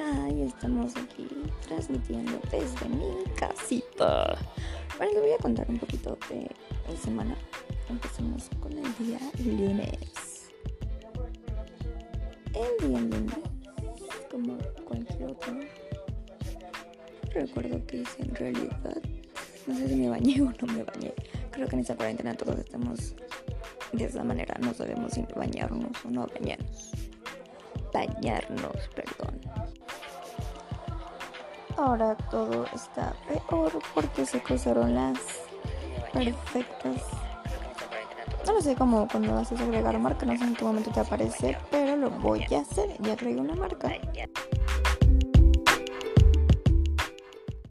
estamos aquí transmitiendo desde mi casita. Bueno, les voy a contar un poquito de la semana. Empezamos con el día lunes. El día lunes, como cualquier otro, recuerdo que hice en realidad. No sé si me bañé o no me bañé. Creo que en esta cuarentena todos estamos de esa manera. No sabemos si bañarnos o no bañarnos. Bañarnos, perdón. Ahora todo está peor porque se cruzaron las perfectas. No lo sé cómo cuando a agregar marca, no sé en qué momento te aparece, pero lo voy a hacer. Ya traigo una marca.